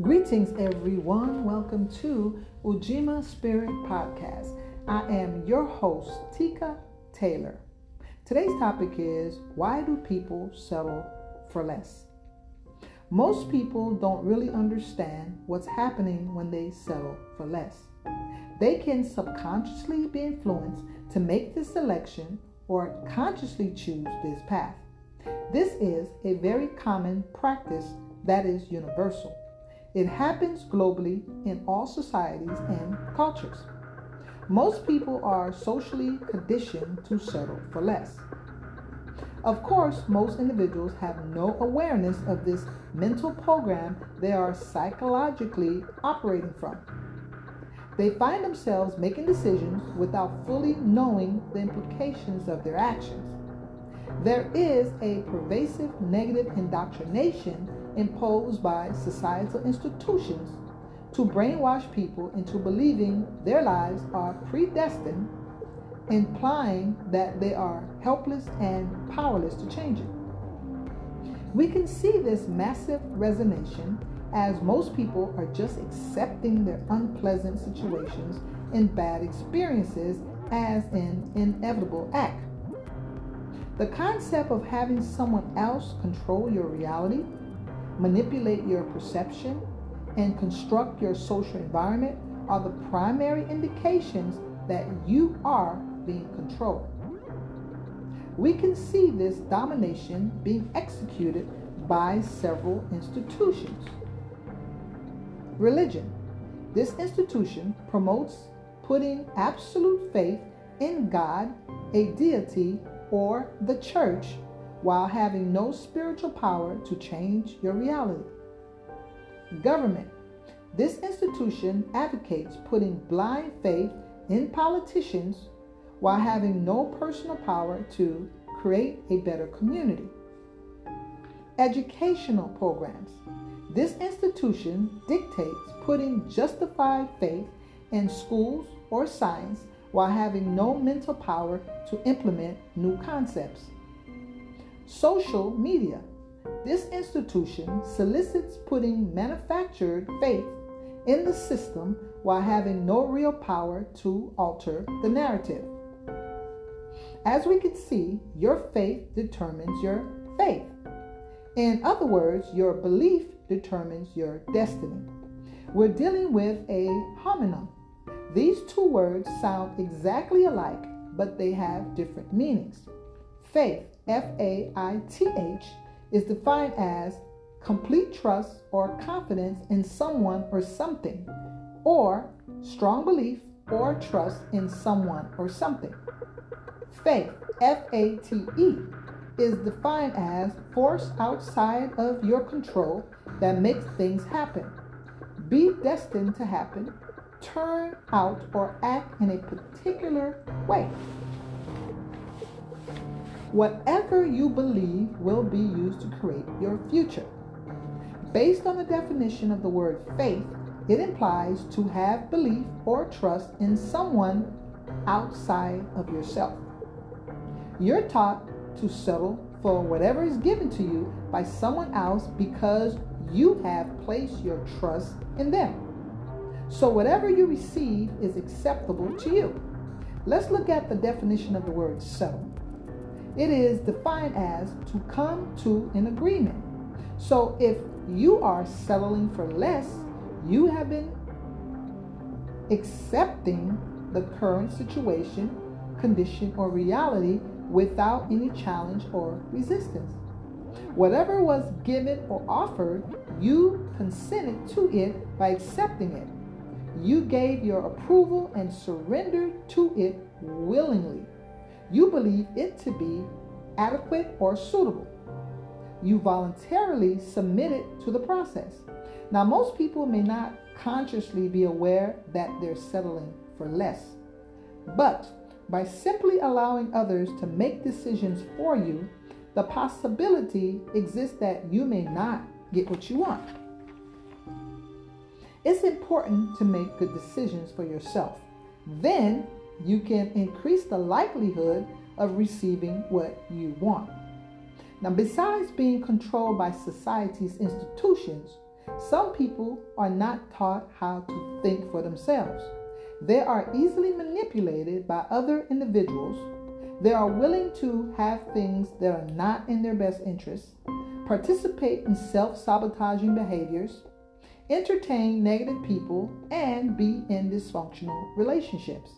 Greetings, everyone. Welcome to Ujima Spirit Podcast. I am your host, Tika Taylor. Today's topic is Why do people settle for less? Most people don't really understand what's happening when they settle for less. They can subconsciously be influenced to make this selection or consciously choose this path. This is a very common practice that is universal. It happens globally in all societies and cultures. Most people are socially conditioned to settle for less. Of course, most individuals have no awareness of this mental program they are psychologically operating from. They find themselves making decisions without fully knowing the implications of their actions. There is a pervasive negative indoctrination imposed by societal institutions to brainwash people into believing their lives are predestined, implying that they are helpless and powerless to change it. We can see this massive resonation as most people are just accepting their unpleasant situations and bad experiences as an inevitable act. The concept of having someone else control your reality, manipulate your perception, and construct your social environment are the primary indications that you are being controlled. We can see this domination being executed by several institutions. Religion. This institution promotes putting absolute faith in God, a deity, or the church while having no spiritual power to change your reality. Government. This institution advocates putting blind faith in politicians while having no personal power to create a better community. Educational programs. This institution dictates putting justified faith in schools or science while having no mental power to implement new concepts. Social media. This institution solicits putting manufactured faith in the system while having no real power to alter the narrative. As we can see, your faith determines your fate. In other words, your belief determines your destiny. We're dealing with a homonym these two words sound exactly alike, but they have different meanings. Faith, F A I T H, is defined as complete trust or confidence in someone or something, or strong belief or trust in someone or something. Faith, F A T E, is defined as force outside of your control that makes things happen, be destined to happen, turn out or act in a particular way. Whatever you believe will be used to create your future. Based on the definition of the word faith, it implies to have belief or trust in someone outside of yourself. You're taught to settle for whatever is given to you by someone else because you have placed your trust in them. So whatever you receive is acceptable to you. Let's look at the definition of the word settle. It is defined as to come to an agreement. So if you are settling for less, you have been accepting the current situation, condition, or reality without any challenge or resistance. Whatever was given or offered, you consented to it by accepting it. You gave your approval and surrendered to it willingly. You believe it to be adequate or suitable. You voluntarily submit it to the process. Now, most people may not consciously be aware that they're settling for less, but by simply allowing others to make decisions for you, the possibility exists that you may not get what you want. It's important to make good decisions for yourself. Then you can increase the likelihood of receiving what you want. Now, besides being controlled by society's institutions, Some people are not taught how to think for themselves. They are easily manipulated by other individuals. They are willing to have things that are not in their best interest, participate in self sabotaging behaviors, entertain negative people, and be in dysfunctional relationships.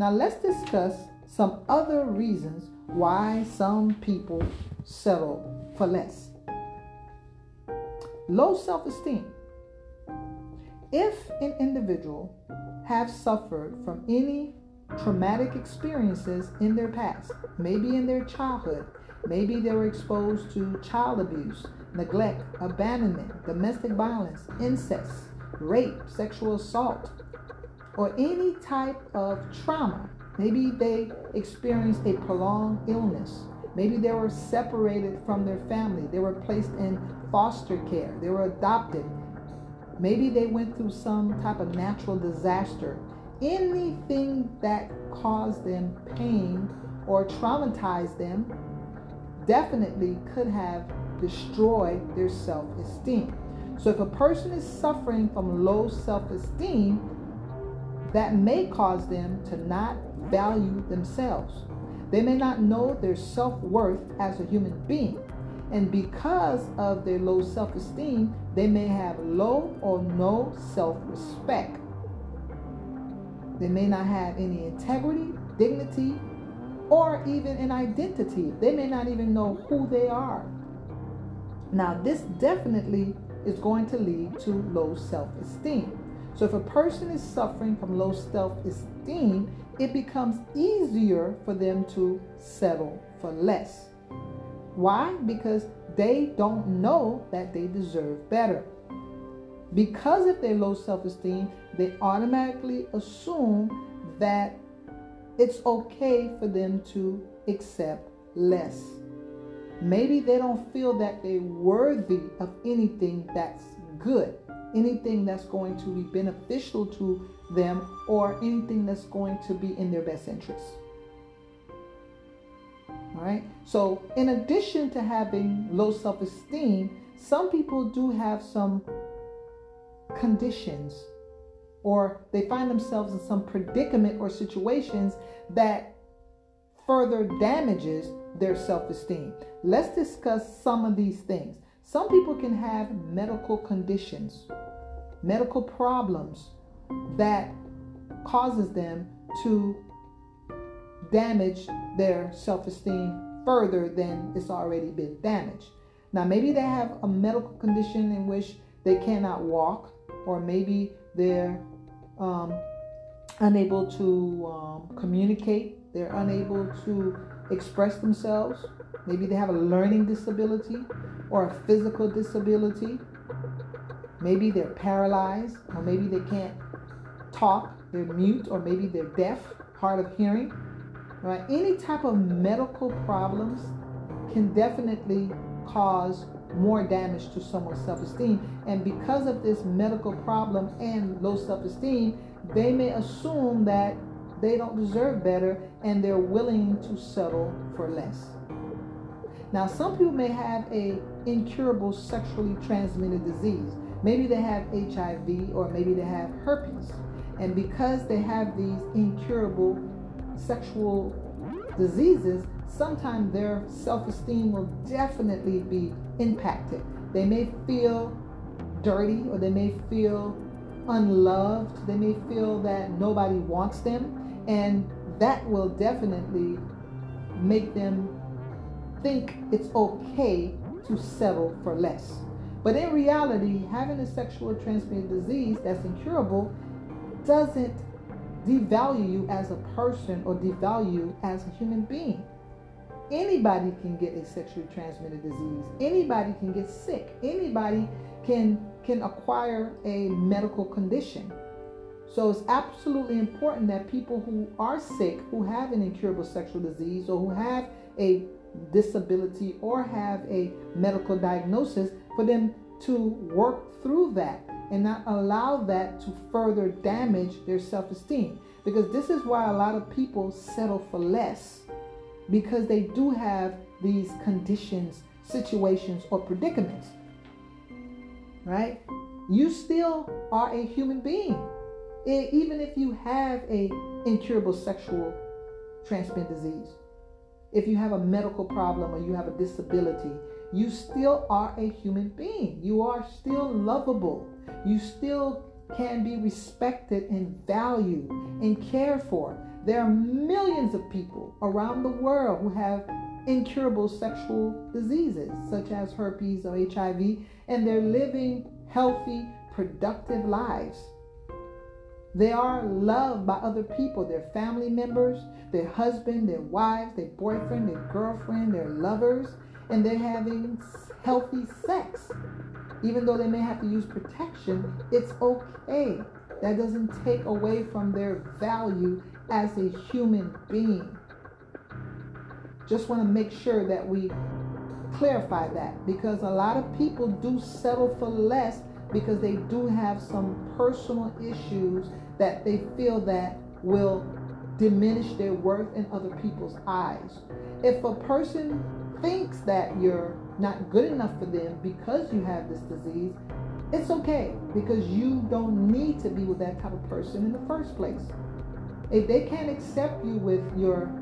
Now, let's discuss some other reasons why some people settle for less. Low self esteem. If an individual have suffered from any traumatic experiences in their past, maybe in their childhood, maybe they were exposed to child abuse, neglect, abandonment, domestic violence, incest, rape, sexual assault, or any type of trauma. Maybe they experienced a prolonged illness. Maybe they were separated from their family. They were placed in foster care, they were adopted. Maybe they went through some type of natural disaster. Anything that caused them pain or traumatized them definitely could have destroyed their self esteem. So, if a person is suffering from low self esteem, that may cause them to not value themselves. They may not know their self worth as a human being. And because of their low self esteem, they may have low or no self respect. They may not have any integrity, dignity, or even an identity. They may not even know who they are. Now, this definitely is going to lead to low self esteem. So, if a person is suffering from low self esteem, it becomes easier for them to settle for less. Why? Because they don't know that they deserve better. Because of their low self esteem, they automatically assume that it's okay for them to accept less. Maybe they don't feel that they're worthy of anything that's good, anything that's going to be beneficial to them, or anything that's going to be in their best interest. All right. So, in addition to having low self esteem, some people do have some conditions or they find themselves in some predicament or situations that further damages their self-esteem. Let's discuss some of these things. Some people can have medical conditions, medical problems that causes them to damage their self esteem further than it's already been damaged. Now, maybe they have a medical condition in which they cannot walk, or maybe they're um, unable to um, communicate, they're unable to express themselves. Maybe they have a learning disability or a physical disability. Maybe they're paralyzed, or maybe they can't talk, they're mute, or maybe they're deaf, hard of hearing. Right? Any type of medical problems can definitely cause more damage to someone's self-esteem. And because of this medical problem and low self-esteem, they may assume that they don't deserve better and they're willing to settle for less. Now, some people may have a incurable sexually transmitted disease. Maybe they have HIV or maybe they have herpes. And because they have these incurable sexual diseases, sometimes their self esteem will definitely be impacted. They may feel dirty or they may feel unloved. They may feel that nobody wants them. And that will definitely make them think it's okay to settle for less. But in reality, having a sexual transmitted disease that's incurable doesn't devalue you as a person or devalue you as a human being. Anybody can get a sexually transmitted disease. Anybody can get sick. Anybody can can acquire a medical condition. So it's absolutely important that people who are sick, who have an incurable sexual disease or who have a disability or have a medical diagnosis for them to work through that and not allow that to further damage their self esteem. Because this is why a lot of people settle for less because they do have these conditions, situations, or predicaments. right? You still are a human being. Even if you have a incurable sexual transmitted disease, if you have a medical problem or you have a disability, you still are a human being. You are still lovable. You still can be respected and valued and cared for. There are millions of people around the world who have incurable sexual diseases such as herpes or HIV, and they're living healthy, productive lives. They are loved by other people, their family members, their husband, their wives, their boyfriend, their girlfriend, their lovers, and they're having healthy sex. Even though they may have to use protection, it's okay. That doesn't take away from their value as a human being. Just want to make sure that we clarify that because a lot of people do settle for less because they do have some personal issues that they feel that will diminish their worth in other people's eyes. If a person thinks that you're not good enough for them because you have this disease, it's okay because you don't need to be with that type of person in the first place. If they can't accept you with your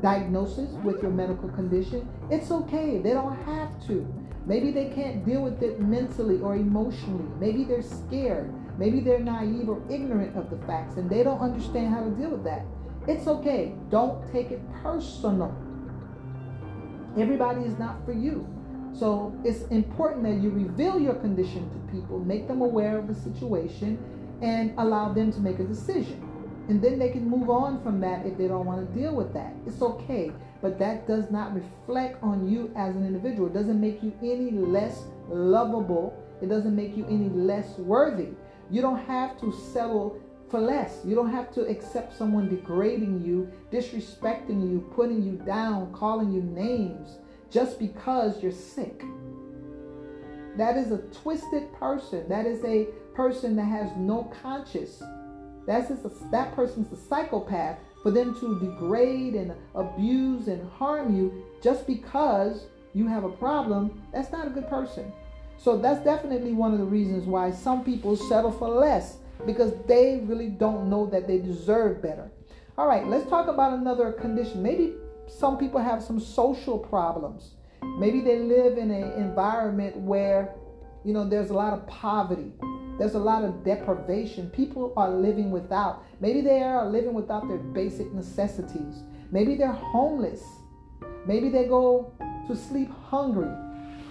diagnosis, with your medical condition, it's okay. They don't have to. Maybe they can't deal with it mentally or emotionally. Maybe they're scared. Maybe they're naive or ignorant of the facts and they don't understand how to deal with that. It's okay. Don't take it personal. Everybody is not for you. So it's important that you reveal your condition to people, make them aware of the situation, and allow them to make a decision. And then they can move on from that if they don't want to deal with that. It's okay. But that does not reflect on you as an individual. It doesn't make you any less lovable. It doesn't make you any less worthy. You don't have to settle for less. You don't have to accept someone degrading you, disrespecting you, putting you down, calling you names just because you're sick. That is a twisted person. That is a person that has no conscience. That's just a, that person's a psychopath for them to degrade and abuse and harm you just because you have a problem. That's not a good person. So that's definitely one of the reasons why some people settle for less because they really don't know that they deserve better. All right, let's talk about another condition. Maybe some people have some social problems. Maybe they live in an environment where, you know, there's a lot of poverty. There's a lot of deprivation. People are living without. Maybe they are living without their basic necessities. Maybe they're homeless. Maybe they go to sleep hungry.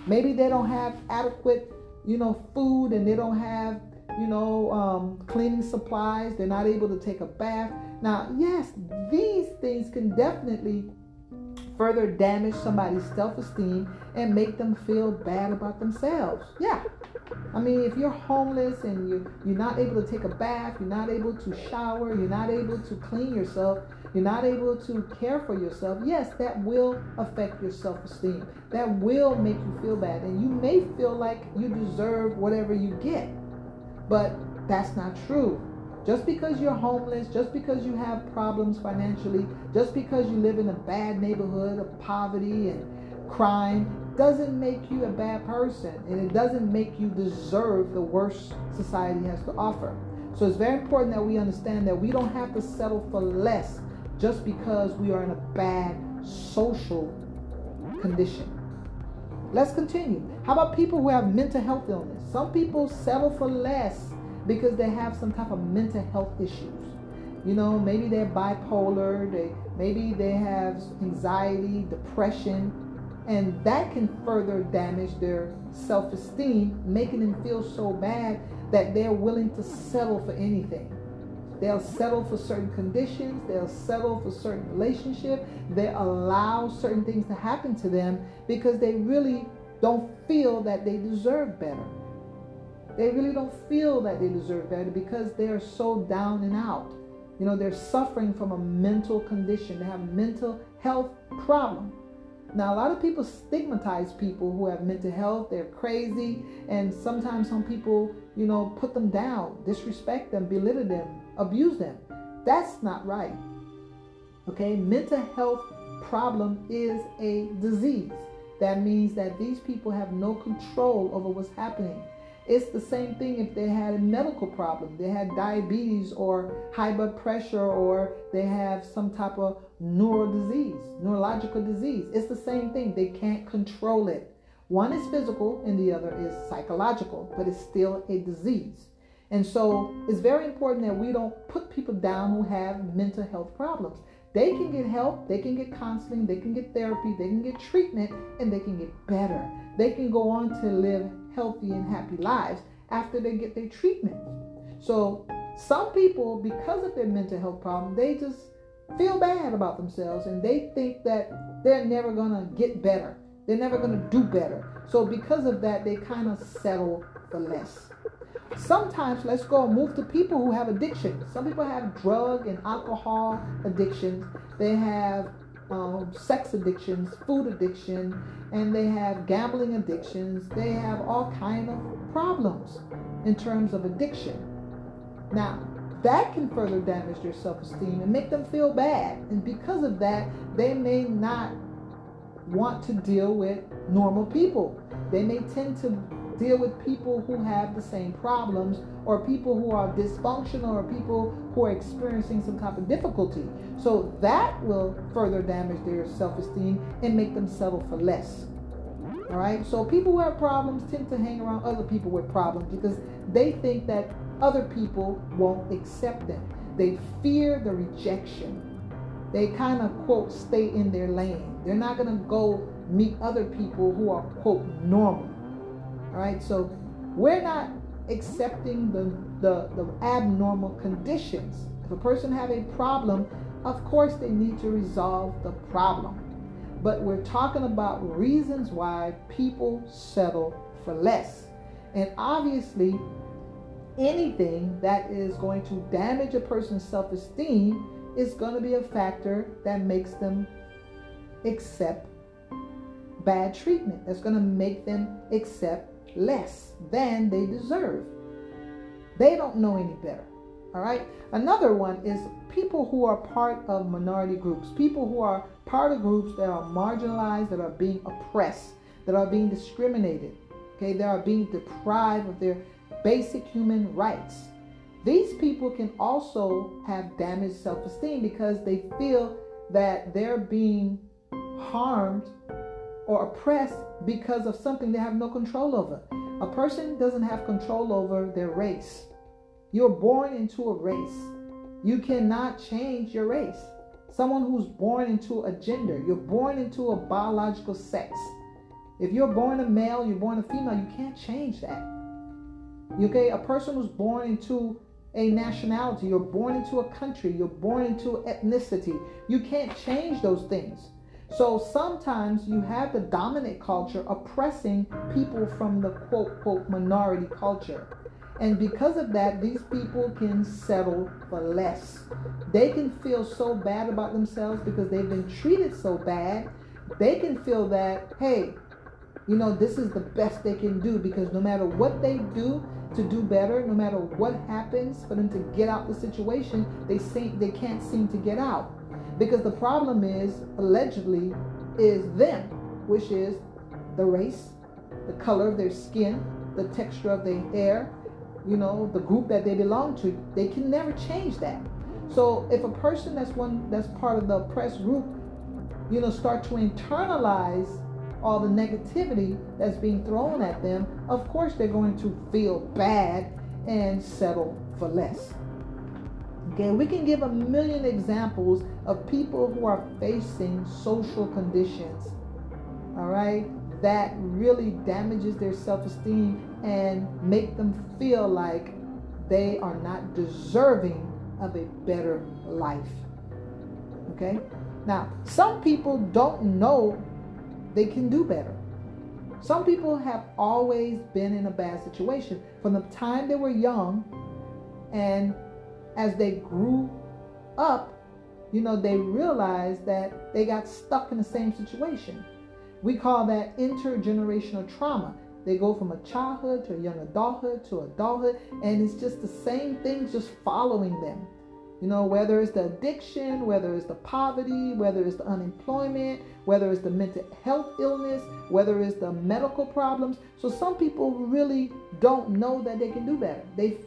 Maybe they don't have adequate, you know, food and they don't have, you know, um, cleaning supplies. They're not able to take a bath. Now, yes, these things can definitely further damage somebody's self esteem and make them feel bad about themselves. Yeah. I mean, if you're homeless and you, you're not able to take a bath, you're not able to shower, you're not able to clean yourself, you're not able to care for yourself, yes, that will affect your self esteem. That will make you feel bad. And you may feel like you deserve whatever you get. But that's not true. Just because you're homeless, just because you have problems financially, just because you live in a bad neighborhood of poverty and crime, doesn't make you a bad person. And it doesn't make you deserve the worst society has to offer. So it's very important that we understand that we don't have to settle for less just because we are in a bad social condition. Let's continue. How about people who have mental health illness? Some people settle for less because they have some type of mental health issues. You know, maybe they're bipolar, they maybe they have anxiety, depression, and that can further damage their self-esteem, making them feel so bad that they're willing to settle for anything. They'll settle for certain conditions, they'll settle for certain relationship, they allow certain things to happen to them because they really don't feel that they deserve better. They really don't feel that they deserve better because they are so down and out. You know, they're suffering from a mental condition. They have mental health problem. Now, a lot of people stigmatize people who have mental health. They're crazy. And sometimes some people, you know, put them down, disrespect them, belittle them, abuse them. That's not right. Okay? Mental health problem is a disease. That means that these people have no control over what's happening It's the same thing if they had a medical problem. They had diabetes or high blood pressure or they have some type of neural disease, neurological disease. It's the same thing. They can't control it. One is physical and the other is psychological, but it's still a disease. And so it's very important that we don't put people down who have mental health problems. They can get help, they can get counseling, they can get therapy, they can get treatment, and they can get better. They can go on to live healthy and happy lives after they get their treatment. So some people, because of their mental health problem, they just feel bad about themselves and they think that they're never gonna get better. They're never gonna do better. So because of that, they kind of settle for less. Sometimes let's go move to people who have addictions. Some people have drug and alcohol addictions. They have um, sex addictions, food addiction, and they have gambling addictions. They have all kind of problems in terms of addiction. Now, that can further damage their self-esteem and make them feel bad. And because of that, they may not want to deal with normal people. They may tend to deal with people who have the same problems or people who are dysfunctional or people who are experiencing some type of difficulty. So that will further damage their self esteem and make them settle for less. All right, so people who have problems tend to hang around other people with problems because they think that other people won't accept them. They fear the rejection. They kind of, quote, stay in their lane. They're not going to go meet other people who are, quote, normal. All right, so we're not accepting the, the, the abnormal conditions. If a person have a problem, of course they need to resolve the problem. But we're talking about reasons why people settle for less. And obviously, anything that is going to damage a person's self esteem is going to be a factor that makes them accept bad treatment. That's going to make them accept less than they deserve. They don't know any better. All right. Another one is people who are part of minority groups, people who are part of groups that are marginalized, that are being oppressed, that are being discriminated, okay, They are being deprived of their basic human rights. These people can also have damaged self esteem because they feel that they're being harmed or oppressed because of something they have no control over. A person doesn't have control over their race. You're born into a race. You cannot change your race. Someone who's born into a gender, you're born into a biological sex. If you're born a male, you're born a female, you can't change that. Okay, a person who's born into a nationality, you're born into a country, you're born into ethnicity. You can't change those things. So sometimes you have the dominant culture oppressing people from the quote, quote, minority culture. And because of that, these people can settle for less. They can feel so bad about themselves because they've been treated so bad. They can feel that, hey, you know, this is the best they can do because no matter what they do to do better, no matter what happens for them to get out the situation, they seem they can't seem to get out. Because the problem is, allegedly, is them, which is the race, the color of their skin, the texture of their hair, you know, the group that they belong to. They can never change that. So if a person that's one that's part of the oppressed group, you know, start to internalize all the negativity that's being thrown at them, of course they're going to feel bad and settle for less. Okay, we can give a million examples of people who are facing social conditions, all right, that really damages their self-esteem and make them feel like they are not deserving of a better life. Okay? Now, some people don't know they can do better. Some people have always been in a bad situation from the time they were young and as they grew up, you know, they realized that they got stuck in the same situation. We call that intergenerational trauma. They go from a childhood to a young adulthood to adulthood, and it's just the same things just following them. You know, whether it's the addiction, whether it's the poverty, whether it's the unemployment, whether it's the mental health illness, whether it's the medical problems. So some people really don't know that they can do better. They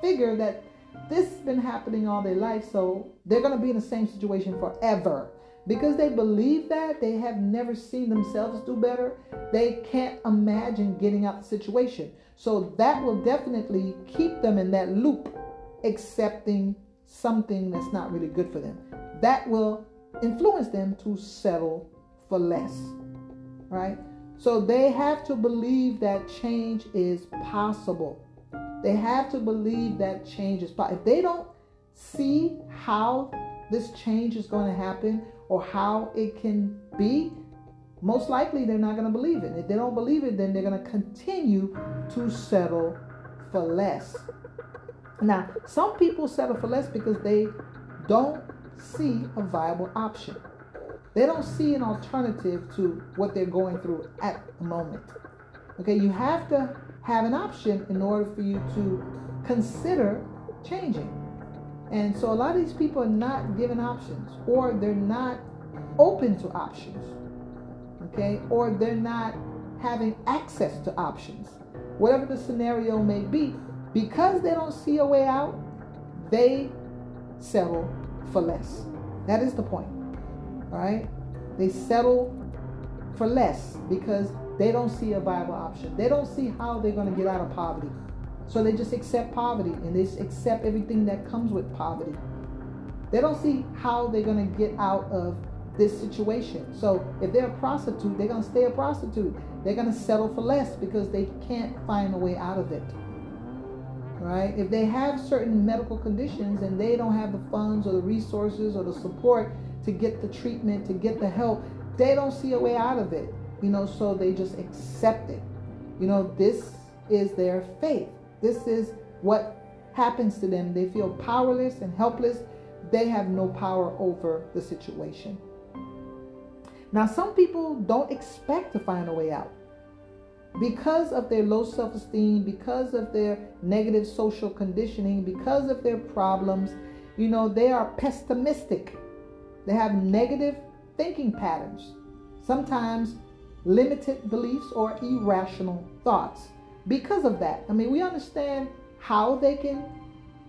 figure that this has been happening all their life, so they're going to be in the same situation forever. Because they believe that, they have never seen themselves do better. They can't imagine getting out the situation. So that will definitely keep them in that loop, accepting something that's not really good for them. That will influence them to settle for less. Right? So they have to believe that change is possible. They have to believe that change is possible. If they don't see how this change is going to happen or how it can be, most likely they're not going to believe it. If they don't believe it, then they're going to continue to settle for less. Now, some people settle for less because they don't see a viable option. They don't see an alternative to what they're going through at the moment. Okay, you have to have an option in order for you to consider changing. And so a lot of these people are not given options or they're not open to options. Okay, or they're not having access to options. Whatever the scenario may be, because they don't see a way out, they settle for less. That is the point. All right? They settle for less because they don't see a viable option. They don't see how they're going to get out of poverty. So they just accept poverty and they accept everything that comes with poverty. They don't see how they're going to get out of this situation. So if they're a prostitute, they're going to stay a prostitute. They're going to settle for less because they can't find a way out of it right? If they have certain medical conditions and they don't have the funds or the resources or the support to get the treatment, to get the help, they don't see a way out of it, you know, so they just accept it. You know, this is their faith. This is what happens to them. They feel powerless and helpless. They have no power over the situation. Now, some people don't expect to find a way out because of their low self esteem, because of their negative social conditioning, because of their problems, you know, they are pessimistic. They have negative thinking patterns, sometimes limited beliefs or irrational thoughts. Because of that, I mean, we understand how they can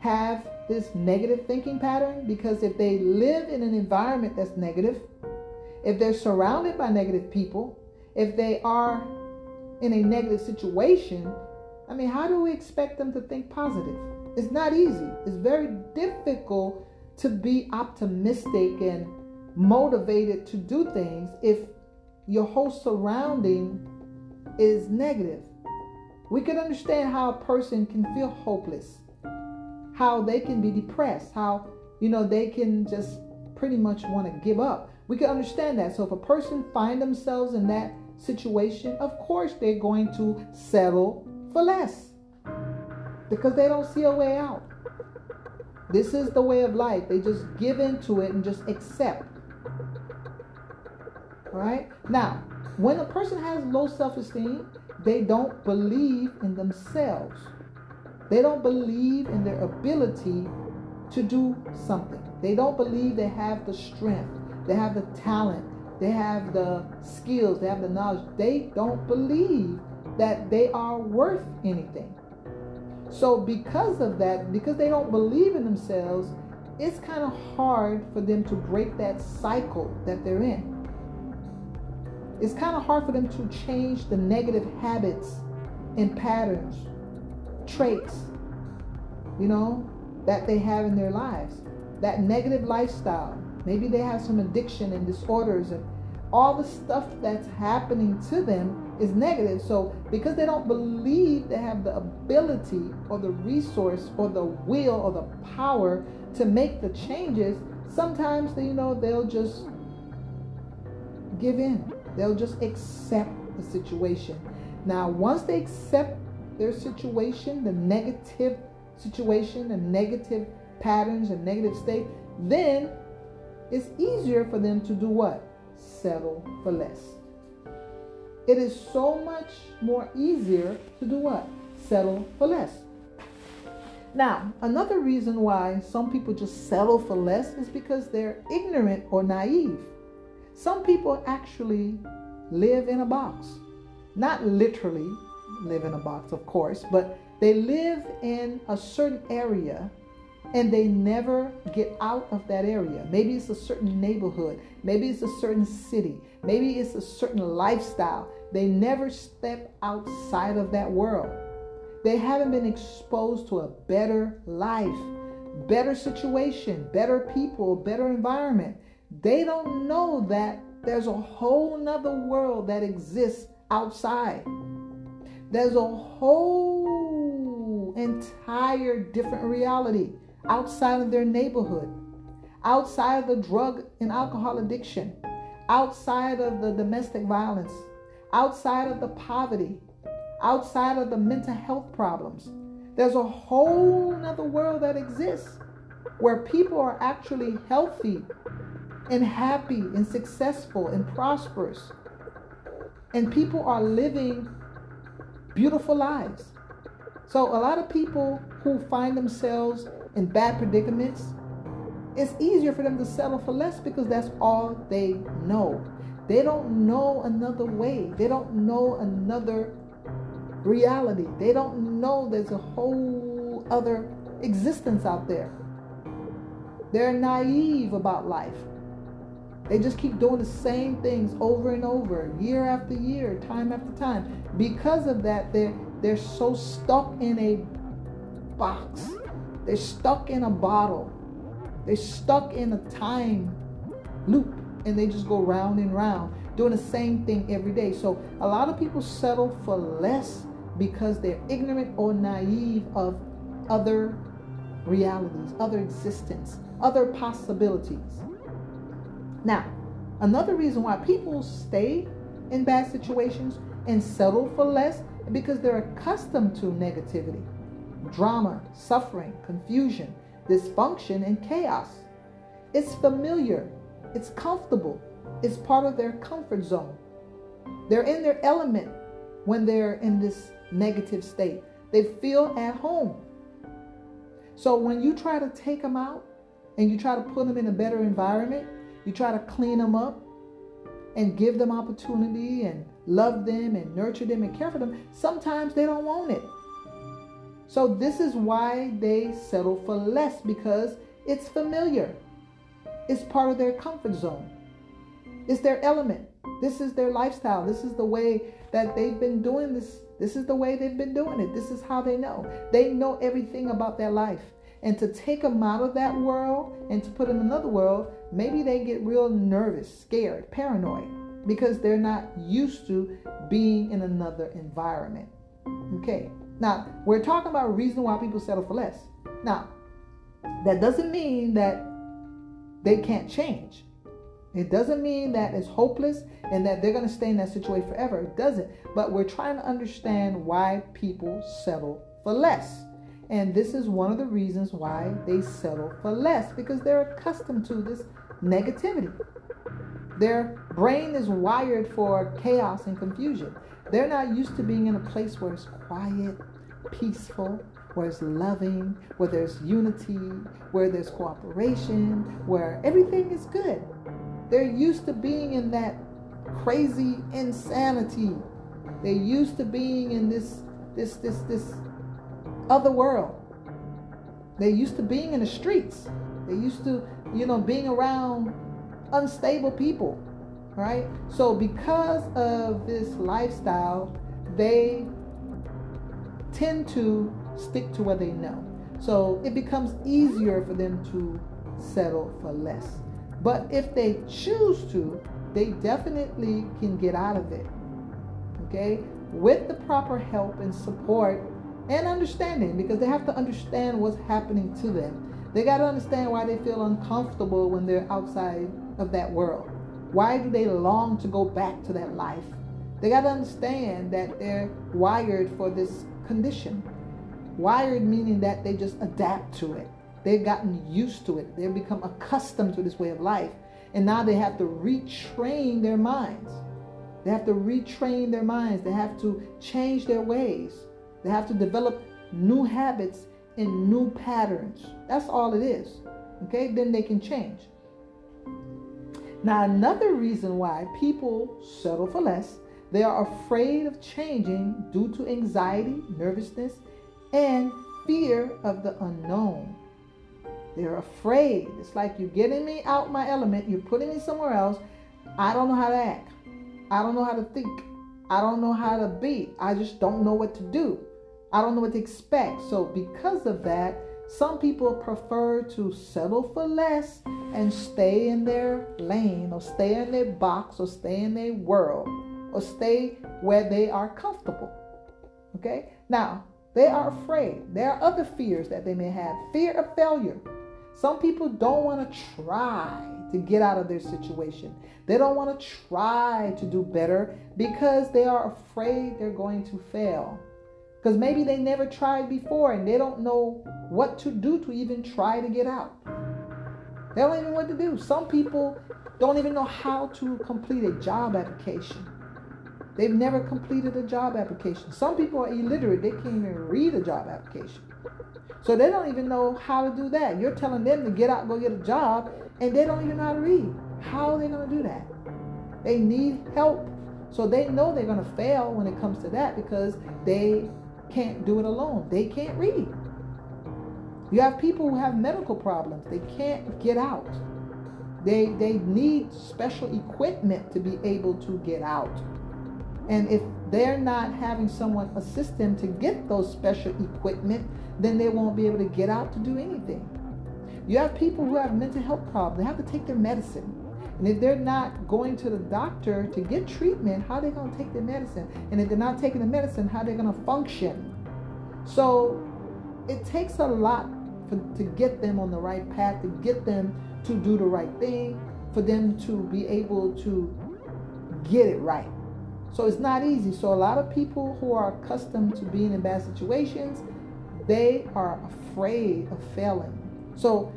have this negative thinking pattern because if they live in an environment that's negative, if they're surrounded by negative people, if they are in a negative situation, I mean, how do we expect them to think positive? It's not easy. It's very difficult to be optimistic and motivated to do things if your whole surrounding is negative. We can understand how a person can feel hopeless, how they can be depressed, how you know they can just pretty much want to give up. We can understand that. So if a person find themselves in that situation, of course they're going to settle for less because they don't see a way out. This is the way of life. They just give into it and just accept. Right? Now, when a person has low self esteem, they don't believe in themselves. They don't believe in their ability to do something. They don't believe they have the strength, they have the talent, they have the skills, they have the knowledge. They don't believe that they are worth anything. So, because of that, because they don't believe in themselves, it's kind of hard for them to break that cycle that they're in. It's kind of hard for them to change the negative habits and patterns, traits, you know, that they have in their lives. That negative lifestyle, Maybe they have some addiction and disorders and all the stuff that's happening to them is negative. So because they don't believe they have the ability or the resource or the will or the power to make the changes, sometimes they, you know they'll just give in. They'll just accept the situation. Now, once they accept their situation, the negative situation, the negative patterns and negative state, then it's easier for them to do what? Settle for less. It is so much more easier to do what? Settle for less. Now, another reason why some people just settle for less is because they're ignorant or naive. Some people actually live in a box. Not literally live in a box, of course, but they live in a certain area and they never get out of that area. Maybe it's a certain neighborhood, maybe it's a certain city, maybe it's a certain lifestyle. They never step outside of that world. They haven't been exposed to a better life, better situation, better people, better environment. They don't know that there's a whole nother world that exists outside. There's a whole entire different reality outside of their neighborhood, outside of the drug and alcohol addiction, outside of the domestic violence, outside of the poverty, outside of the mental health problems. There's a whole other world that exists where people are actually healthy and happy and successful and prosperous. And people are living beautiful lives. So, a lot of people who find themselves in bad predicaments, it's easier for them to settle for less because that's all they know. They don't know another way, they don't know another reality. They don't know there's a whole other existence out there. They're naive about life. They just keep doing the same things over and over, year after year, time after time. Because of that, they're they're so stuck in a box. They're stuck in a bottle. They're stuck in a time loop and they just go round and round doing the same thing every day. So a lot of people settle for less because they're ignorant or naive of other realities, other existence, other possibilities. Now, another reason why people stay in bad situations and settle for less because they're accustomed to negativity, drama, suffering, confusion, dysfunction, and chaos. It's familiar, it's comfortable, it's part of their comfort zone. They're in their element when they're in this negative state. They feel at home. So when you try to take them out and you try to put them in a better environment, you try to clean them up and give them opportunity and love them and nurture them and care for them, sometimes they don't want it. So this is why they settle for less because it's familiar. It's part of their comfort zone. It's their element. This is their lifestyle. This is the way that they've been doing this this is the way they've been doing it. This is how they know. They know everything about their life. And to take them out of that world and to put them in another world, maybe they get real nervous, scared, paranoid because they're not used to being in another environment. Okay. Now, we're talking about a reason why people settle for less. Now, that doesn't mean that they can't change. It doesn't mean that it's hopeless and that they're going to stay in that situation forever. It doesn't. But we're trying to understand why people settle for less. And this is one of the reasons why they settle for less because they're accustomed to this negativity. Their brain is wired for chaos and confusion. They're not used to being in a place where it's quiet, peaceful, where it's loving, where there's unity, where there's cooperation, where everything is good. They're used to being in that crazy insanity. They're used to being in this this this this other world. They're used to being in the streets. They're used to, you know, being around unstable people. Right? So because of this lifestyle, they tend to stick to what they know. So it becomes easier for them to settle for less. But if they choose to, they definitely can get out of it. Okay? With the proper help and support and understanding, because they have to understand what's happening to them. They got to understand why they feel uncomfortable when they're outside of that world. Why do they long to go back to that life? They got to understand that they're wired for this condition. Wired meaning that they just adapt to it. They've gotten used to it. They've become accustomed to this way of life. And now they have to retrain their minds. They have to retrain their minds. They have to change their ways. They have to develop new habits and new patterns. That's all it is. Okay, then they can change. Now, another reason why people settle for less, they are afraid of changing due to anxiety, nervousness, and fear of the unknown. They're afraid. It's like you're getting me out my element, you're putting me somewhere else. I don't know how to act. I don't know how to think. I don't know how to be. I just don't know what to do. I don't know what to expect. So, because of that, some people prefer to settle for less and stay in their lane or stay in their box or stay in their world or stay where they are comfortable. Okay? Now, they are afraid. There are other fears that they may have fear of failure. Some people don't want to try to get out of their situation. They don't want to try to do better because they are afraid they're going to fail. Because maybe they never tried before and they don't know what to do to even try to get out. They don't even know what to do. Some people don't even know how to complete a job application. They've never completed a job application. Some people are illiterate, they can't even read a job application. So they don't even know how to do that. You're telling them to get out go get a job, and they don't even know how to read. How are they going to do that? They need help. So they know they're going to fail when it comes to that because they can't do it alone. They can't read. You have people who have medical problems. They can't get out. They, they need special equipment to be able to get out. And if they're not having someone assist them to get those special equipment, then they won't be able to get out to do anything. You have people who have mental health problems. They have to take their medicine. And if they're not going to the doctor to get treatment, how are they going to take their medicine? And if they're not taking the medicine, how are they going to function? So it takes a lot for, to get them on the right path, to get them to do the right thing, for them to be able to get it right. So it's not easy. So a lot of people who are accustomed to being in bad situations, they are afraid of failing. So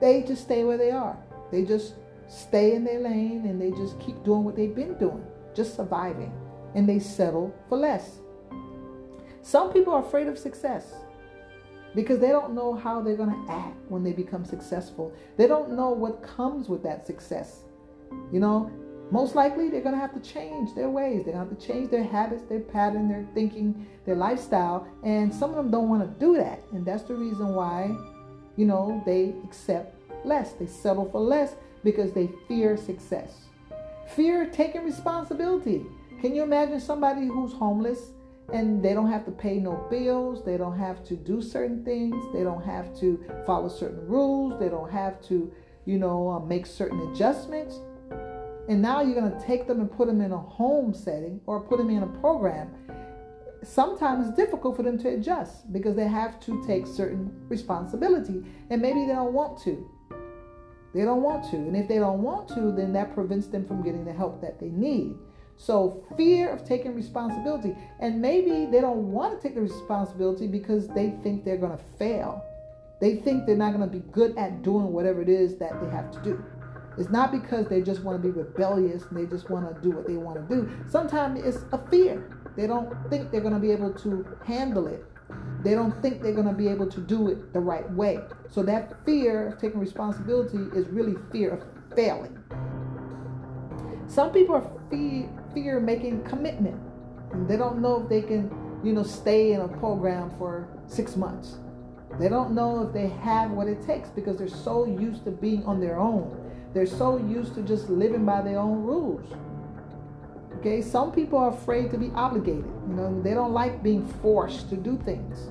they just stay where they are. They just stay in their lane and they just keep doing what they've been doing, just surviving. And they settle for less. Some people are afraid of success because they don't know how they're going to act when they become successful. They don't know what comes with that success. You know, most likely they're going to have to change their ways. They're going to have to change their habits, their pattern, their thinking, their lifestyle. And some of them don't want to do that. And that's the reason why, you know, they accept less. They settle for less because they fear success. Fear taking responsibility. Can you imagine somebody who's homeless and they don't have to pay no bills, they don't have to do certain things, they don't have to follow certain rules, they don't have to, you know, uh, make certain adjustments? and now you're going to take them and put them in a home setting or put them in a program sometimes it's difficult for them to adjust because they have to take certain responsibility and maybe they don't want to they don't want to and if they don't want to then that prevents them from getting the help that they need so fear of taking responsibility and maybe they don't want to take the responsibility because they think they're going to fail they think they're not going to be good at doing whatever it is that they have to do it's not because they just want to be rebellious and they just want to do what they want to do. Sometimes it's a fear. They don't think they're going to be able to handle it. They don't think they're going to be able to do it the right way. So that fear of taking responsibility is really fear of failing. Some people are fear, fear making commitment. They don't know if they can, you know, stay in a program for six months. They don't know if they have what it takes because they're so used to being on their own. They're so used to just living by their own rules. Okay, some people are afraid to be obligated. You know, they don't like being forced to do things.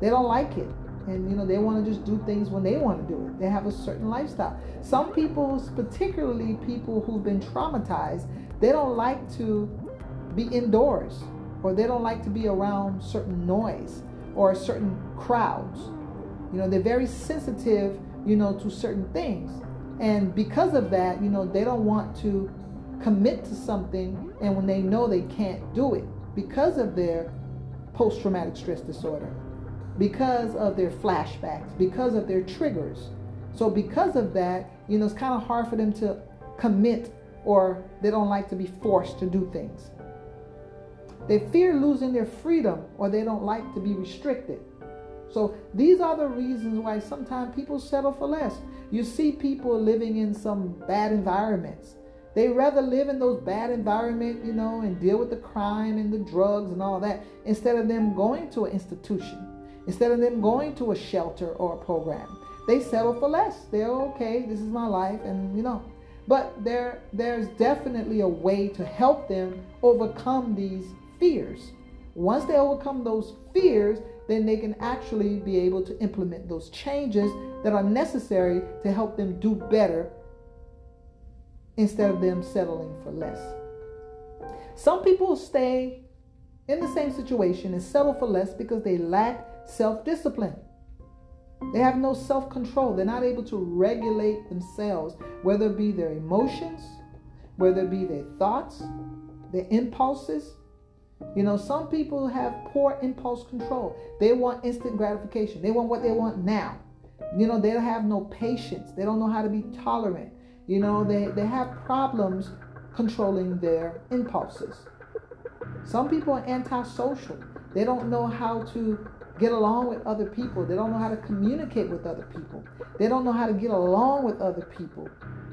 They don't like it. And you know, they want to just do things when they want to do it. They have a certain lifestyle. Some people, particularly people who've been traumatized, they don't like to be indoors or they don't like to be around certain noise or certain crowds. You know, they're very sensitive, you know, to certain things. And because of that, you know, they don't want to commit to something and when they know they can't do it because of their post traumatic stress disorder, because of their flashbacks, because of their triggers. So, because of that, you know, it's kind of hard for them to commit or they don't like to be forced to do things. They fear losing their freedom or they don't like to be restricted. So these are the reasons why sometimes people settle for less. You see people living in some bad environments. They rather live in those bad environments, you know, and deal with the crime and the drugs and all that instead of them going to an institution, instead of them going to a shelter or a program. They settle for less. They're okay, this is my life, and you know. But there there's definitely a way to help them overcome these fears. Once they overcome those fears, then they can actually be able to implement those changes that are necessary to help them do better instead of them settling for less. Some people stay in the same situation and settle for less because they lack self discipline. They have no self control. They're not able to regulate themselves, whether it be their emotions, whether it be their thoughts, their impulses, you know, some people have poor impulse control. They want instant gratification. They want what they want now. You know, they don't have no patience. They don't know how to be tolerant. You know, they, they have problems controlling their impulses. Some people are antisocial. They don't know how to get along with other people. They don't know how to communicate with other people. They don't know how to get along with other people.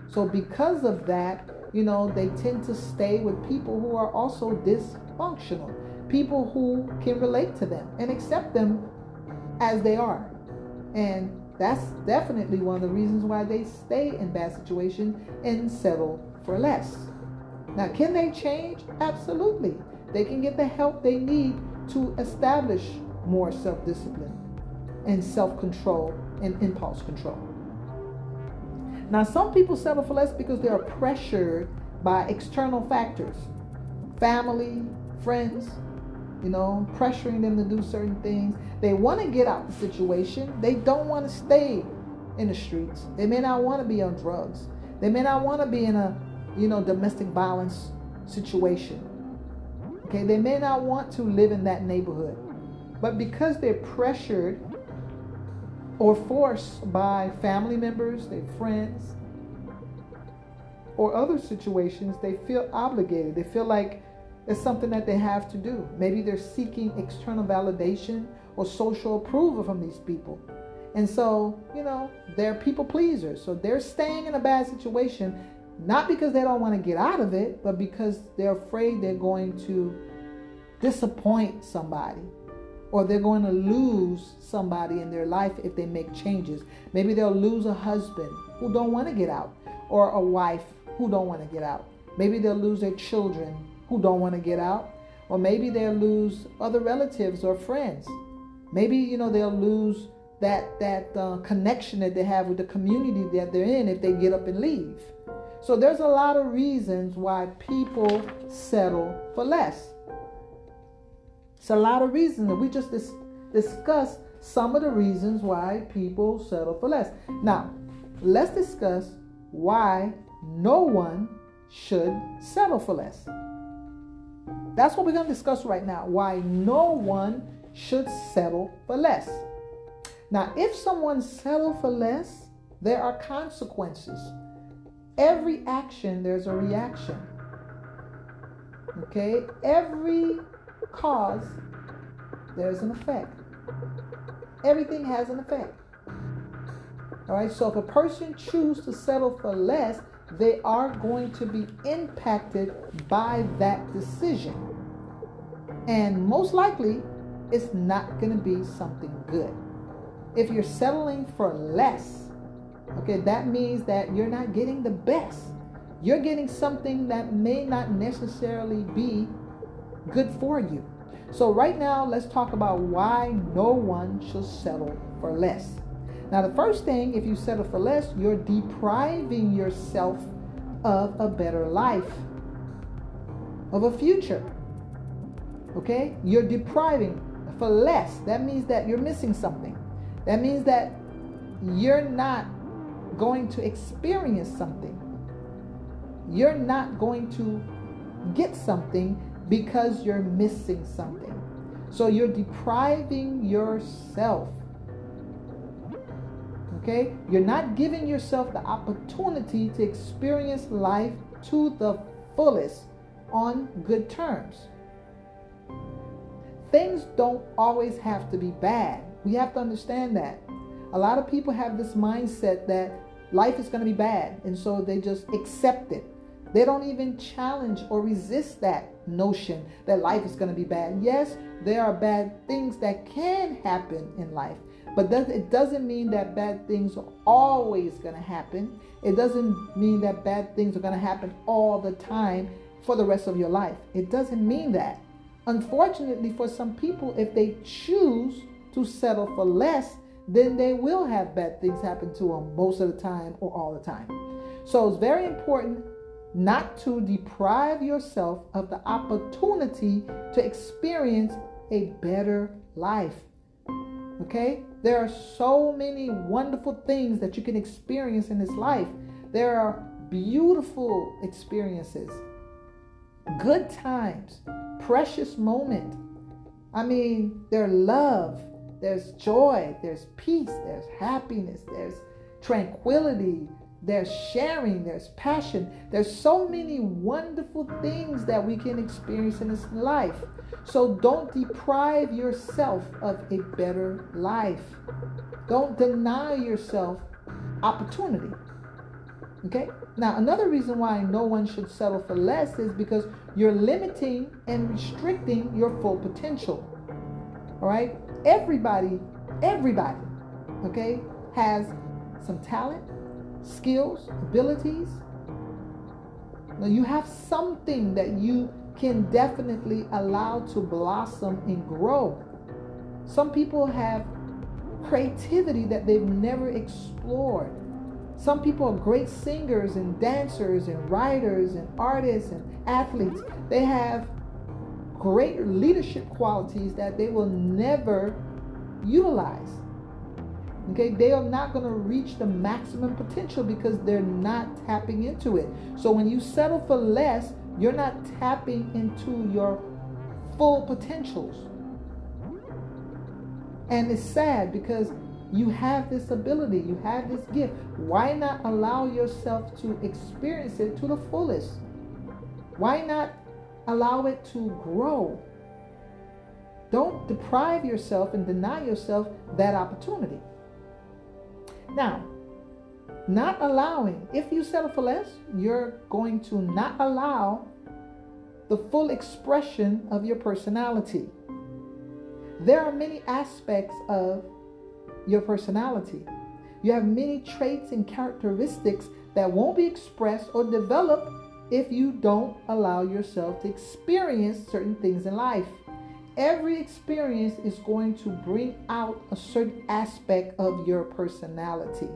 So, because of that, you know, they tend to stay with people who are also dysfunctional, people who can relate to them and accept them as they are. And that's definitely one of the reasons why they stay in bad situations and settle for less. Now, can they change? Absolutely. They can get the help they need to establish more self discipline and self control and impulse control. Now, some people settle for less because they are pressured by external factors family, friends, you know, pressuring them to do certain things. They want to get out the situation, they don't want to stay in the streets. They may not want to be on drugs, they may not want to be in a, you know, domestic violence situation. Okay, they may not want to live in that neighborhood. But because they're pressured or forced by family members, their friends, or other situations, they feel obligated. They feel like it's something that they have to do. Maybe they're seeking external validation or social approval from these people. And so, you know, they're people pleasers. So they're staying in a bad situation, not because they don't want to get out of it, but because they're afraid they're going to disappoint somebody or they're going to lose somebody in their life if they make changes. Maybe they'll lose a husband who don't want to get out or a wife who don't want to get out. Maybe they'll lose their children who don't want to get out or maybe they'll lose other relatives or friends. Maybe you know they'll lose that that uh, connection that they have with the community that they're in if they get up and leave. So there's a lot of reasons why people settle for less. It's a lot of reasons. That we just dis- discuss some of the reasons why people settle for less. Now, let's discuss why no one should settle for less. That's what we're going to discuss right now. Why no one should settle for less. Now, if someone settles for less, there are consequences. Every action, there's a reaction. Okay? Every cause, there's an effect. Everything has an effect. All right, so if a person chooses to settle for less, they are going to be impacted by that decision. And most likely, it's not going to be something good. If you're settling for less, okay, that means that you're not getting the best. You're getting something that may not necessarily be good for you. So, right now, let's talk about why no one should settle for less. Now, the first thing, if you settle for less, you're depriving yourself of a better life, of a future. Okay? You're depriving for less. That means that you're missing something. That means that you're not going to experience something. You're not going to get something because you're missing something. So you're depriving yourself. Okay? You're not giving yourself the opportunity to experience life to the fullest on good terms. Things don't always have to be bad. We have to understand that. A lot of people have this mindset that life is going to be bad, and so they just accept it. They don't even challenge or resist that notion that life is going to be bad. Yes, there are bad things that can happen in life, but it doesn't mean that bad things are always going to happen. It doesn't mean that bad things are going to happen all the time for the rest of your life. It doesn't mean that. Unfortunately, for some people, if they choose to settle for less, then they will have bad things happen to them most of the time or all the time. So it's very important not to deprive yourself of the opportunity to experience a better life. Okay? There are so many wonderful things that you can experience in this life. There are beautiful experiences, good times, precious moment. I mean, there's love, there's joy, there's peace, there's happiness, there's tranquility, there's sharing, there's passion. There's so many wonderful things that we can experience in this life. So don't deprive yourself of a better life. Don't deny yourself opportunity. Okay? Now, another reason why no one should settle for less is because you're limiting and restricting your full potential. All right? Everybody, everybody, okay, has some talent, skills, abilities. Now, you have something that you can definitely allow to blossom and grow. Some people have creativity that they've never explored. Some people are great singers and dancers and writers and artists and athletes. They have great leadership qualities that they will never utilize. Okay, they are not going to reach the maximum potential because they're not tapping into it. So when you settle for less, you're not tapping into your full potentials. And it's sad because you have this ability, you have this gift. Why not allow yourself to experience it to the fullest? Why not allow it to grow? Don't deprive yourself and deny yourself that opportunity. Now, not allowing, if you settle for less, you're going to not allow the full expression of your personality. There are many aspects of your personality. You have many traits and characteristics that won't be expressed or developed if you don't allow yourself to experience certain things in life. Every experience is going to bring out a certain aspect of your personality.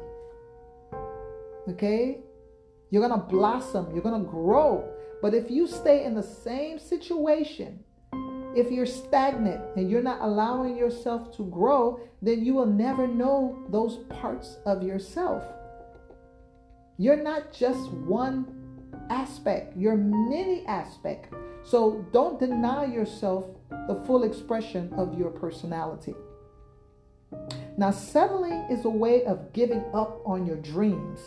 Okay? You're going to blossom, you're going to grow. But if you stay in the same situation, if you're stagnant and you're not allowing yourself to grow, then you will never know those parts of yourself. You're not just one aspect, you're many aspects. So don't deny yourself the full expression of your personality. Now, settling is a way of giving up on your dreams,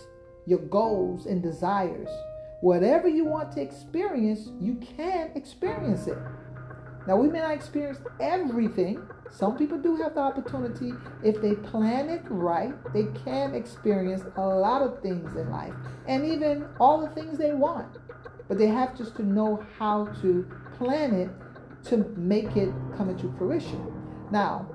your goals, and desires. Whatever you want to experience, you can experience it. Now, we may not experience everything. Some people do have the opportunity, if they plan it right, they can experience a lot of things in life and even all the things they want. But they have just to know how to plan it to make it come into fruition. Now,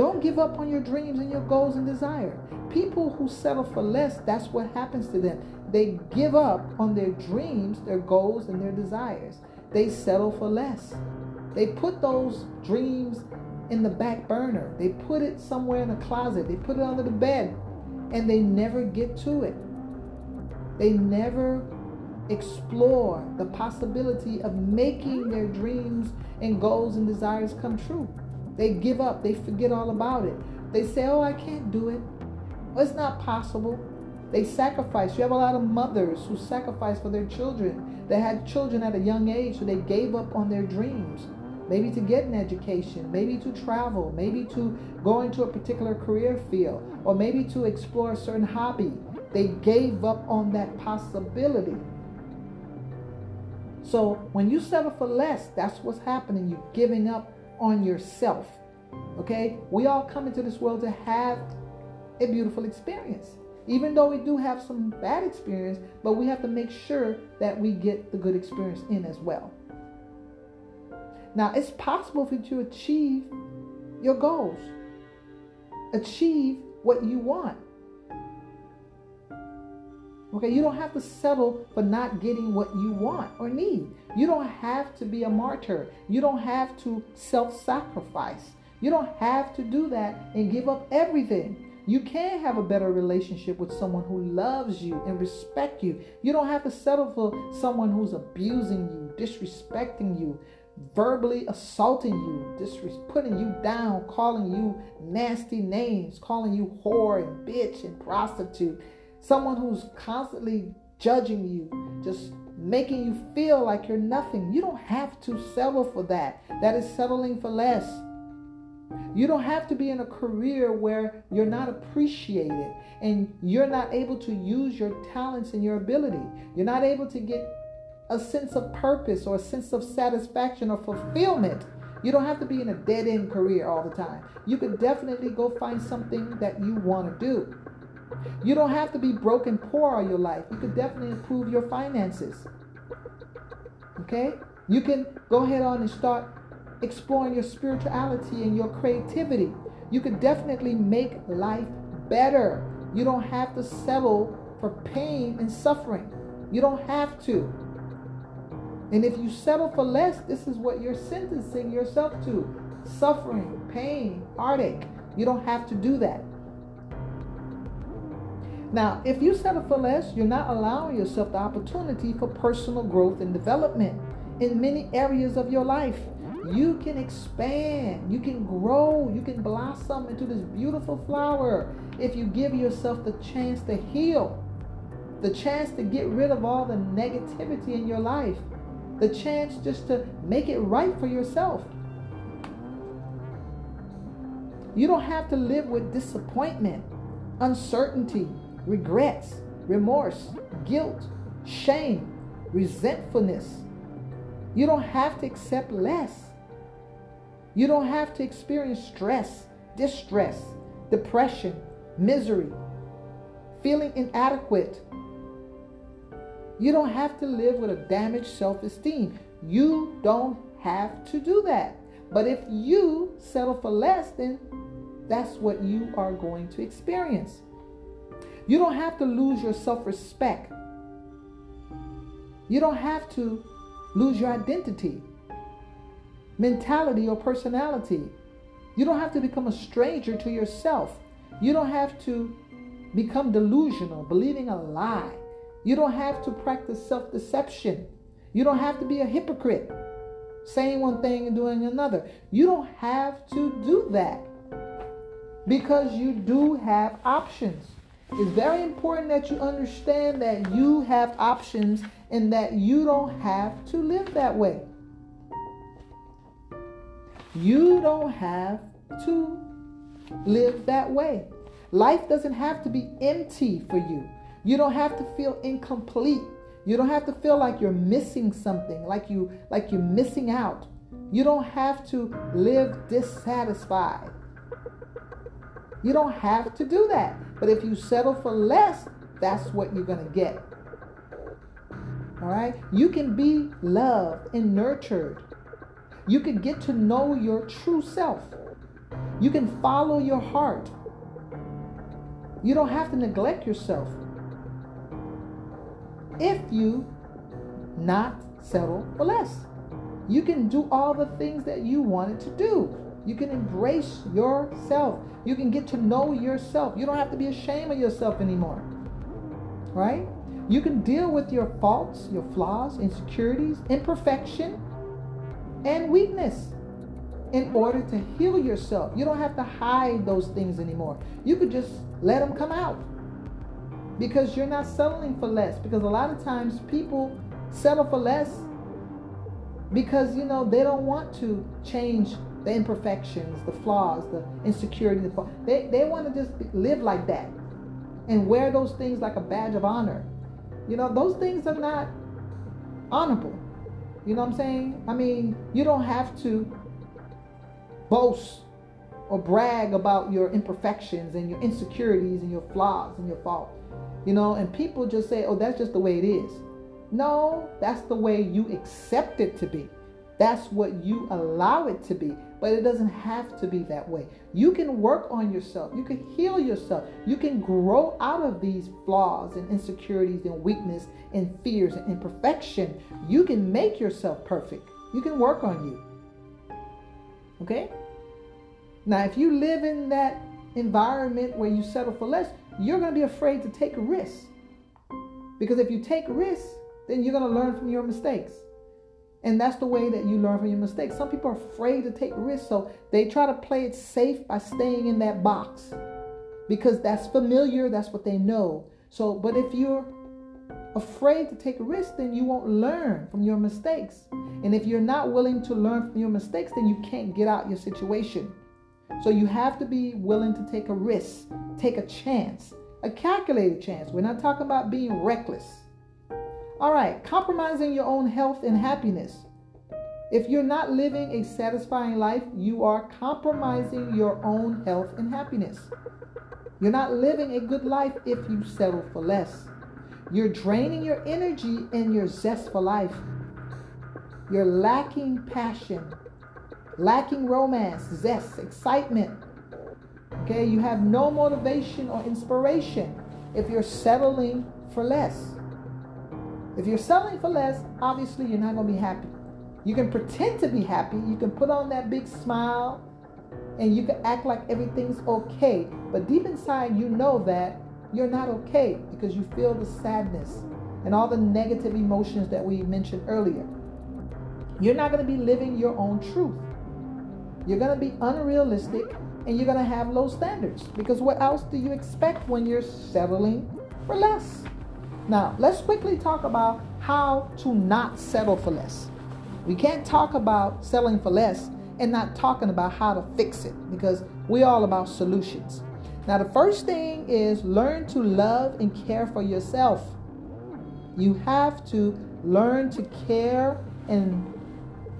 don't give up on your dreams and your goals and desire. People who settle for less, that's what happens to them. They give up on their dreams, their goals, and their desires. They settle for less. They put those dreams in the back burner. They put it somewhere in the closet. They put it under the bed and they never get to it. They never explore the possibility of making their dreams and goals and desires come true. They give up, they forget all about it. They say, Oh, I can't do it. It's not possible. They sacrifice. You have a lot of mothers who sacrifice for their children. They had children at a young age, so they gave up on their dreams. Maybe to get an education, maybe to travel, maybe to go into a particular career field, or maybe to explore a certain hobby. They gave up on that possibility so when you settle for less, that's what's happening. You're giving up on yourself. Okay? We all come into this world to have a beautiful experience. Even though we do have some bad experience, but we have to make sure that we get the good experience in as well. Now, it's possible for you to achieve your goals, achieve what you want. Okay, you don't have to settle for not getting what you want or need. You don't have to be a martyr. You don't have to self sacrifice. You don't have to do that and give up everything. You can have a better relationship with someone who loves you and respect you. You don't have to settle for someone who's abusing you, disrespecting you, verbally assaulting you, disres- putting you down, calling you nasty names, calling you whore and bitch and prostitute. Someone who's constantly judging you, just making you feel like you're nothing. You don't have to settle for that. That is settling for less. You don't have to be in a career where you're not appreciated and you're not able to use your talents and your ability. You're not able to get a sense of purpose or a sense of satisfaction or fulfillment. You don't have to be in a dead end career all the time. You could definitely go find something that you want to do. You don't have to be broken poor all your life. You could definitely improve your finances. Okay? You can go ahead on and start exploring your spirituality and your creativity. You could definitely make life better. You don't have to settle for pain and suffering. You don't have to. And if you settle for less, this is what you're sentencing yourself to suffering, pain, heartache. You don't have to do that. Now, if you settle for less, you're not allowing yourself the opportunity for personal growth and development in many areas of your life. You can expand, you can grow, you can blossom into this beautiful flower if you give yourself the chance to heal, the chance to get rid of all the negativity in your life, the chance just to make it right for yourself. You don't have to live with disappointment, uncertainty, regrets, remorse, guilt, shame, resentfulness. You don't have to accept less. You don't have to experience stress, distress, depression, misery, feeling inadequate. You don't have to live with a damaged self esteem. You don't have to do that. But if you settle for less, then that's what you are going to experience. You don't have to lose your self respect. You don't have to lose your identity mentality or personality. You don't have to become a stranger to yourself. You don't have to become delusional, believing a lie. You don't have to practice self deception. You don't have to be a hypocrite, saying one thing and doing another. You don't have to do that because you do have options. It's very important that you understand that you have options and that you don't have to live that way. You don't have to live that way. Life doesn't have to be empty for you. You don't have to feel incomplete. You don't have to feel like you're missing something, like you like you're missing out. You don't have to live dissatisfied. You don't have to do that. But if you settle for less, that's what you're going to get. All right? You can be loved and nurtured you can get to know your true self. You can follow your heart. You don't have to neglect yourself. If you not settle for less, you can do all the things that you wanted to do. You can embrace yourself. You can get to know yourself. You don't have to be ashamed of yourself anymore. Right? You can deal with your faults, your flaws, insecurities, imperfection, and weakness in order to heal yourself. You don't have to hide those things anymore. You could just let them come out because you're not settling for less. Because a lot of times people settle for less because you know they don't want to change the imperfections, the flaws, the insecurity. The they they want to just live like that and wear those things like a badge of honor. You know those things are not honorable. You know what I'm saying? I mean, you don't have to boast or brag about your imperfections and your insecurities and your flaws and your faults. You know, and people just say, oh, that's just the way it is. No, that's the way you accept it to be. That's what you allow it to be. But it doesn't have to be that way. You can work on yourself. You can heal yourself. You can grow out of these flaws and insecurities and weakness and fears and imperfection. You can make yourself perfect. You can work on you. Okay? Now, if you live in that environment where you settle for less, you're going to be afraid to take risks. Because if you take risks, then you're going to learn from your mistakes. And that's the way that you learn from your mistakes. Some people are afraid to take risks, so they try to play it safe by staying in that box because that's familiar, that's what they know. So, but if you're afraid to take risks, then you won't learn from your mistakes. And if you're not willing to learn from your mistakes, then you can't get out your situation. So you have to be willing to take a risk, take a chance, a calculated chance. We're not talking about being reckless. All right, compromising your own health and happiness. If you're not living a satisfying life, you are compromising your own health and happiness. You're not living a good life if you settle for less. You're draining your energy and your zest for life. You're lacking passion, lacking romance, zest, excitement. Okay, you have no motivation or inspiration if you're settling for less. If you're selling for less, obviously you're not going to be happy. You can pretend to be happy, you can put on that big smile, and you can act like everything's okay. But deep inside, you know that you're not okay because you feel the sadness and all the negative emotions that we mentioned earlier. You're not going to be living your own truth. You're going to be unrealistic and you're going to have low standards because what else do you expect when you're settling for less? Now, let's quickly talk about how to not settle for less. We can't talk about selling for less and not talking about how to fix it because we're all about solutions. Now, the first thing is learn to love and care for yourself. You have to learn to care and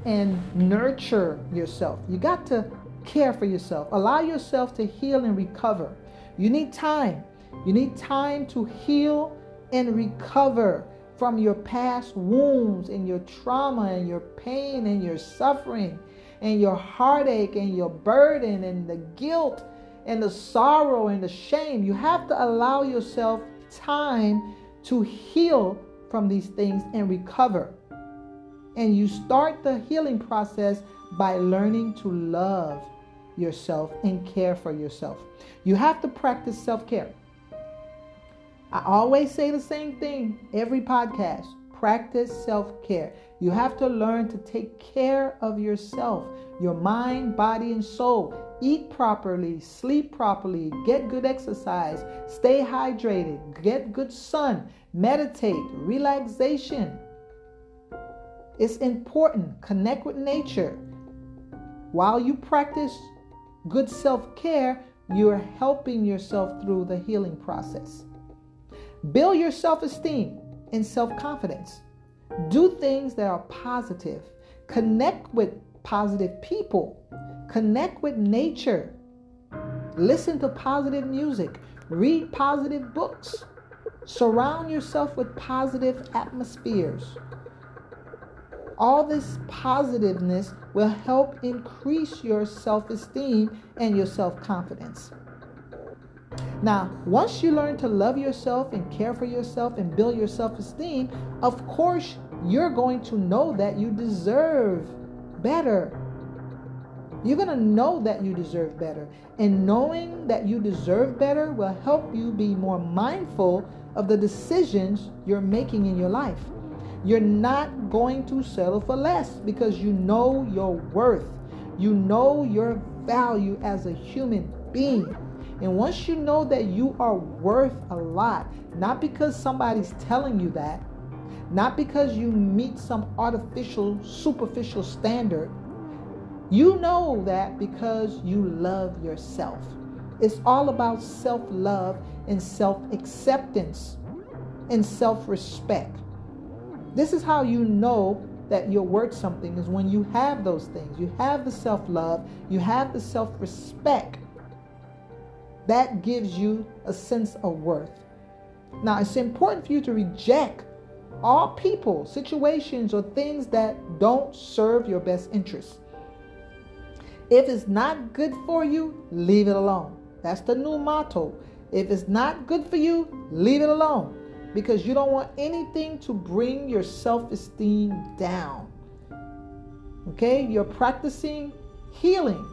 and nurture yourself. You got to care for yourself. Allow yourself to heal and recover. You need time. You need time to heal and recover from your past wounds and your trauma and your pain and your suffering and your heartache and your burden and the guilt and the sorrow and the shame. You have to allow yourself time to heal from these things and recover. And you start the healing process by learning to love yourself and care for yourself. You have to practice self care. I always say the same thing every podcast practice self care. You have to learn to take care of yourself, your mind, body, and soul. Eat properly, sleep properly, get good exercise, stay hydrated, get good sun, meditate, relaxation. It's important. Connect with nature. While you practice good self care, you're helping yourself through the healing process. Build your self esteem and self confidence. Do things that are positive. Connect with positive people. Connect with nature. Listen to positive music. Read positive books. Surround yourself with positive atmospheres. All this positiveness will help increase your self esteem and your self confidence. Now, once you learn to love yourself and care for yourself and build your self esteem, of course, you're going to know that you deserve better. You're going to know that you deserve better. And knowing that you deserve better will help you be more mindful of the decisions you're making in your life. You're not going to settle for less because you know your worth. You know your value as a human being. And once you know that you are worth a lot, not because somebody's telling you that, not because you meet some artificial, superficial standard, you know that because you love yourself. It's all about self love and self acceptance and self respect. This is how you know that you're worth something is when you have those things. You have the self love, you have the self respect. That gives you a sense of worth. Now, it's important for you to reject all people, situations, or things that don't serve your best interests. If it's not good for you, leave it alone. That's the new motto. If it's not good for you, leave it alone because you don't want anything to bring your self esteem down. Okay? You're practicing healing.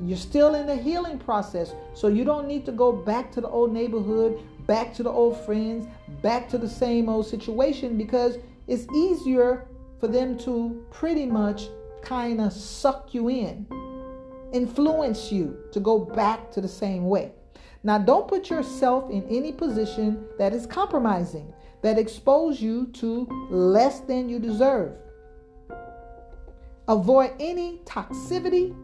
You're still in the healing process. So you don't need to go back to the old neighborhood, back to the old friends, back to the same old situation because it's easier for them to pretty much kind of suck you in, influence you to go back to the same way. Now, don't put yourself in any position that is compromising, that expose you to less than you deserve. Avoid any toxicity,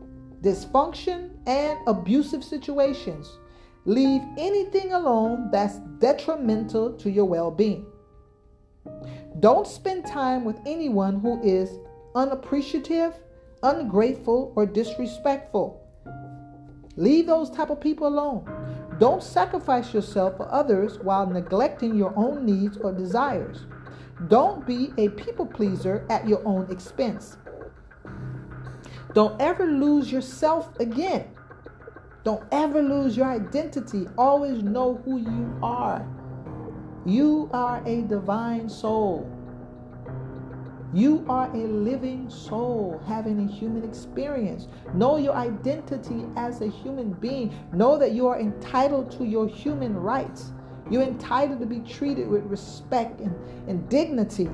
dysfunction, and abusive situations. Leave anything alone that's detrimental to your well being. Don't spend time with anyone who is unappreciative, ungrateful, or disrespectful. Leave those type of people alone. Don't sacrifice yourself for others while neglecting your own needs or desires. Don't be a people pleaser at your own expense. Don't ever lose yourself again. Don't ever lose your identity. Always know who you are. You are a divine soul. You are a living soul having a human experience. Know your identity as a human being. Know that you are entitled to your human rights. You're entitled to be treated with respect and, and dignity,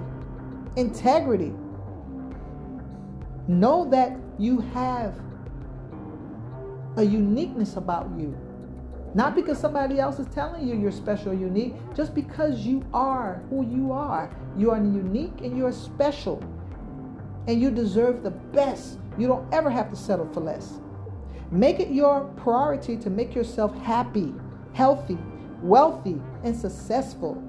integrity. Know that you have a uniqueness about you. Not because somebody else is telling you you're special, unique, just because you are who you are. You are unique and you're special. And you deserve the best. You don't ever have to settle for less. Make it your priority to make yourself happy, healthy, wealthy, and successful.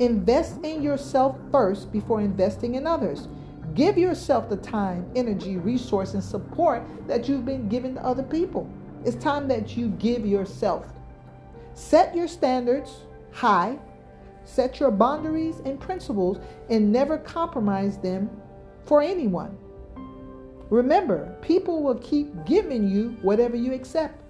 Invest in yourself first before investing in others. Give yourself the time, energy, resource, and support that you've been giving to other people. It's time that you give yourself. Set your standards high, set your boundaries and principles, and never compromise them for anyone. Remember, people will keep giving you whatever you accept.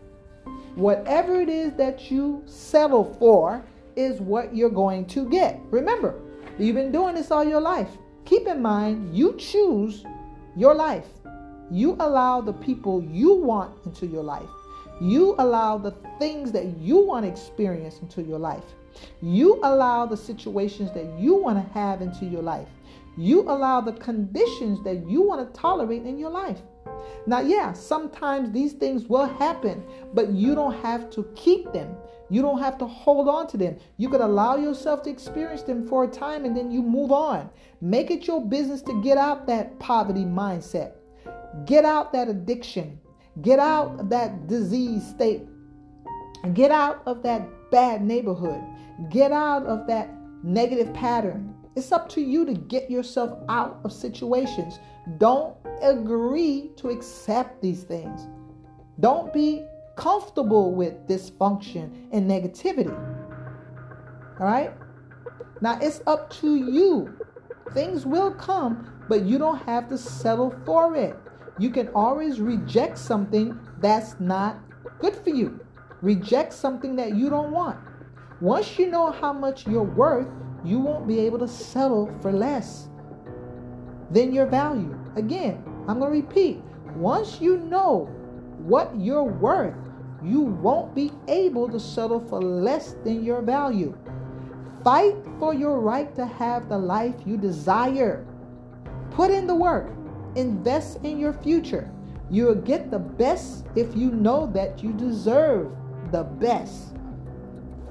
Whatever it is that you settle for is what you're going to get. Remember, you've been doing this all your life. Keep in mind, you choose your life. You allow the people you want into your life. You allow the things that you want to experience into your life. You allow the situations that you want to have into your life. You allow the conditions that you want to tolerate in your life. Now, yeah, sometimes these things will happen, but you don't have to keep them. You don't have to hold on to them. You could allow yourself to experience them for a time and then you move on. Make it your business to get out that poverty mindset, get out that addiction, Get out that disease state. Get out of that bad neighborhood. Get out of that negative pattern. It's up to you to get yourself out of situations. Don't agree to accept these things. Don't be comfortable with dysfunction and negativity. All right? Now it's up to you. Things will come, but you don't have to settle for it you can always reject something that's not good for you. Reject something that you don't want. Once you know how much you're worth, you won't be able to settle for less than your value. Again, I'm going to repeat. Once you know what you're worth, you won't be able to settle for less than your value. Fight for your right to have the life you desire. Put in the work. Invest in your future. You'll get the best if you know that you deserve the best.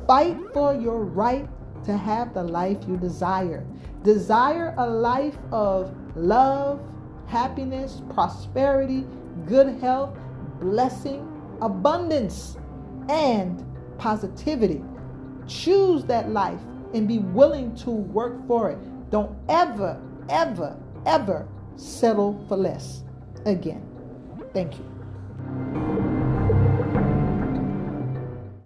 Fight for your right to have the life you desire. Desire a life of love, happiness, prosperity, good health, blessing, abundance, and positivity. Choose that life and be willing to work for it. Don't ever, ever ever settle for less again. Thank you.